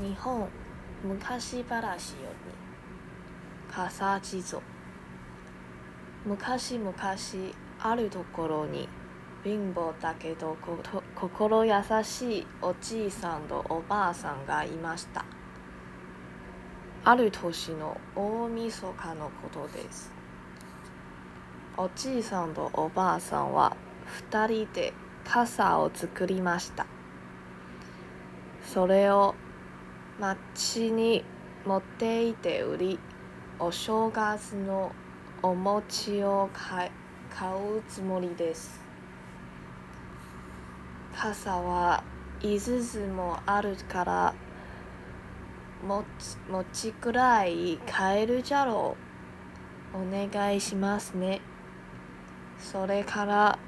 日本昔話より笠地蔵昔々あるところに貧乏だけど心優しいおじいさんとおばあさんがいました。ある年の大晦日のことです。おじいさんとおばあさんは二人で傘を作りました。それを町に持っていて売りお正月のお餅を買うつもりです。傘は5つもあるからもち餅くらい買えるじゃろう。お願いしますね。それから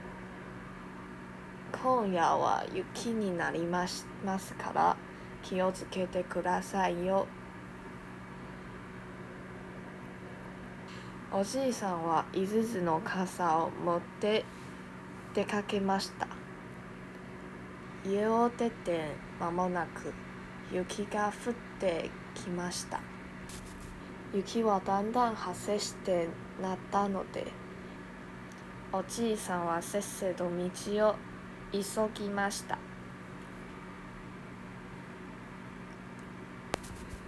今夜は雪になりますますから。気をつけてくださいよ。おじいさんは5つの傘を持って出かけました。家を出て間もなく雪が降ってきました。雪はだんだん発生してなったのでおじいさんはせっせと道を急ぎました。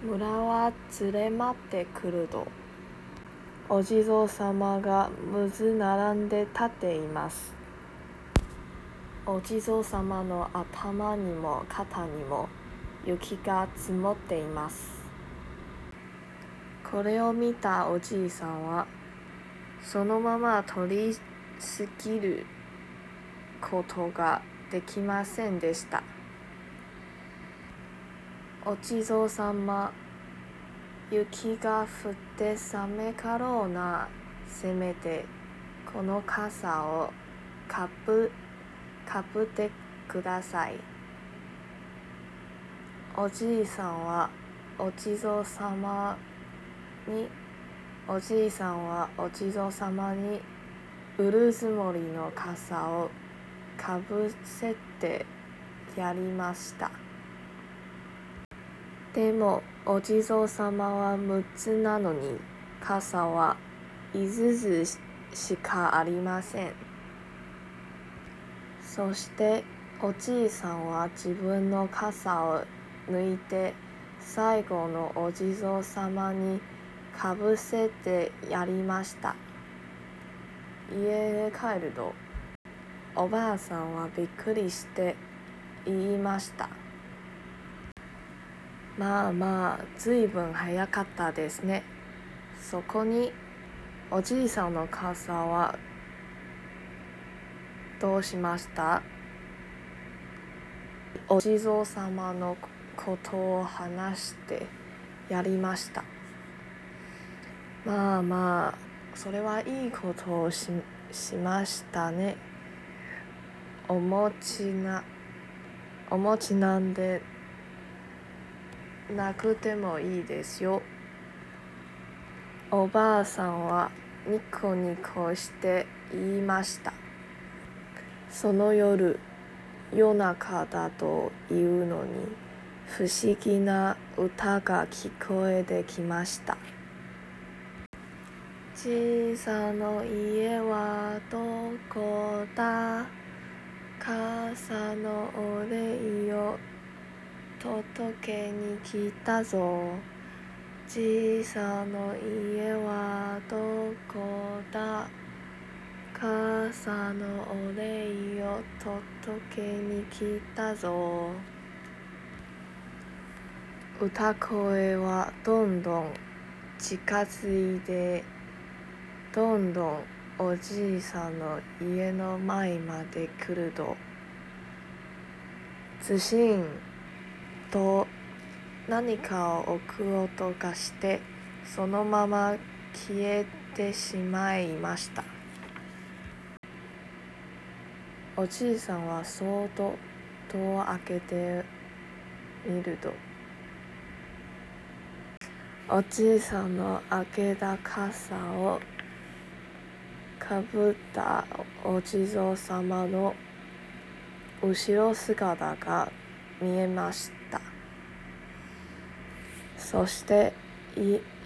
村は連れ待ってくると。お地蔵様がむず並んで立っています。お地蔵様の頭にも肩にも雪が積もっています。これを見たおじいさんはそのまま取り過ぎることができませんでした。お地蔵様雪が降って寒かろうな。せめてこの傘をかぶかぶってください。おじいさんはお地蔵様におじいさんはお地蔵様にうるずもりの傘をかぶせてやりました。でもお地蔵様は6つなのに傘は5つしかありません。そしておじいさんは自分の傘を抜いて最後のお地蔵様にかぶせてやりました。家へ帰るとおばあさんはびっくりして言いました。まあまあずいぶん早かったですね。そこにおじいさんの傘はどうしました？お地蔵様のことを話してやりました。まあまあそれはいいことをししましたね。お餅なお餅なんでなくてもいいですよ。おばあさんはニコニコして言いました。その夜夜中だというのに不思議な歌が聞こえてきました。小さな家はどこだ？傘のお礼を届けに来たぞ。小さな家はどこだ？傘のお礼を届けに来たぞ。歌声はどんどん近づいてどんどんおじいさんの家の前まで来るとずしんと何かを置く音がしてそのまま消えてしまいました。おじいさんはそっと戸を開けてみるとおじいさんの開けた傘をかぶったお地蔵様の後ろ姿が見えました。そして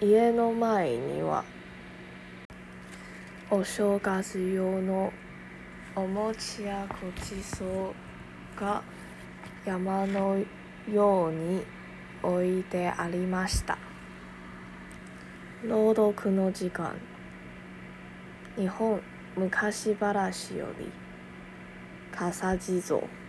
家の前にはお正月用のお餅やごちそうが山のように置いてありました。朗読の時間。日本昔話より笠地蔵。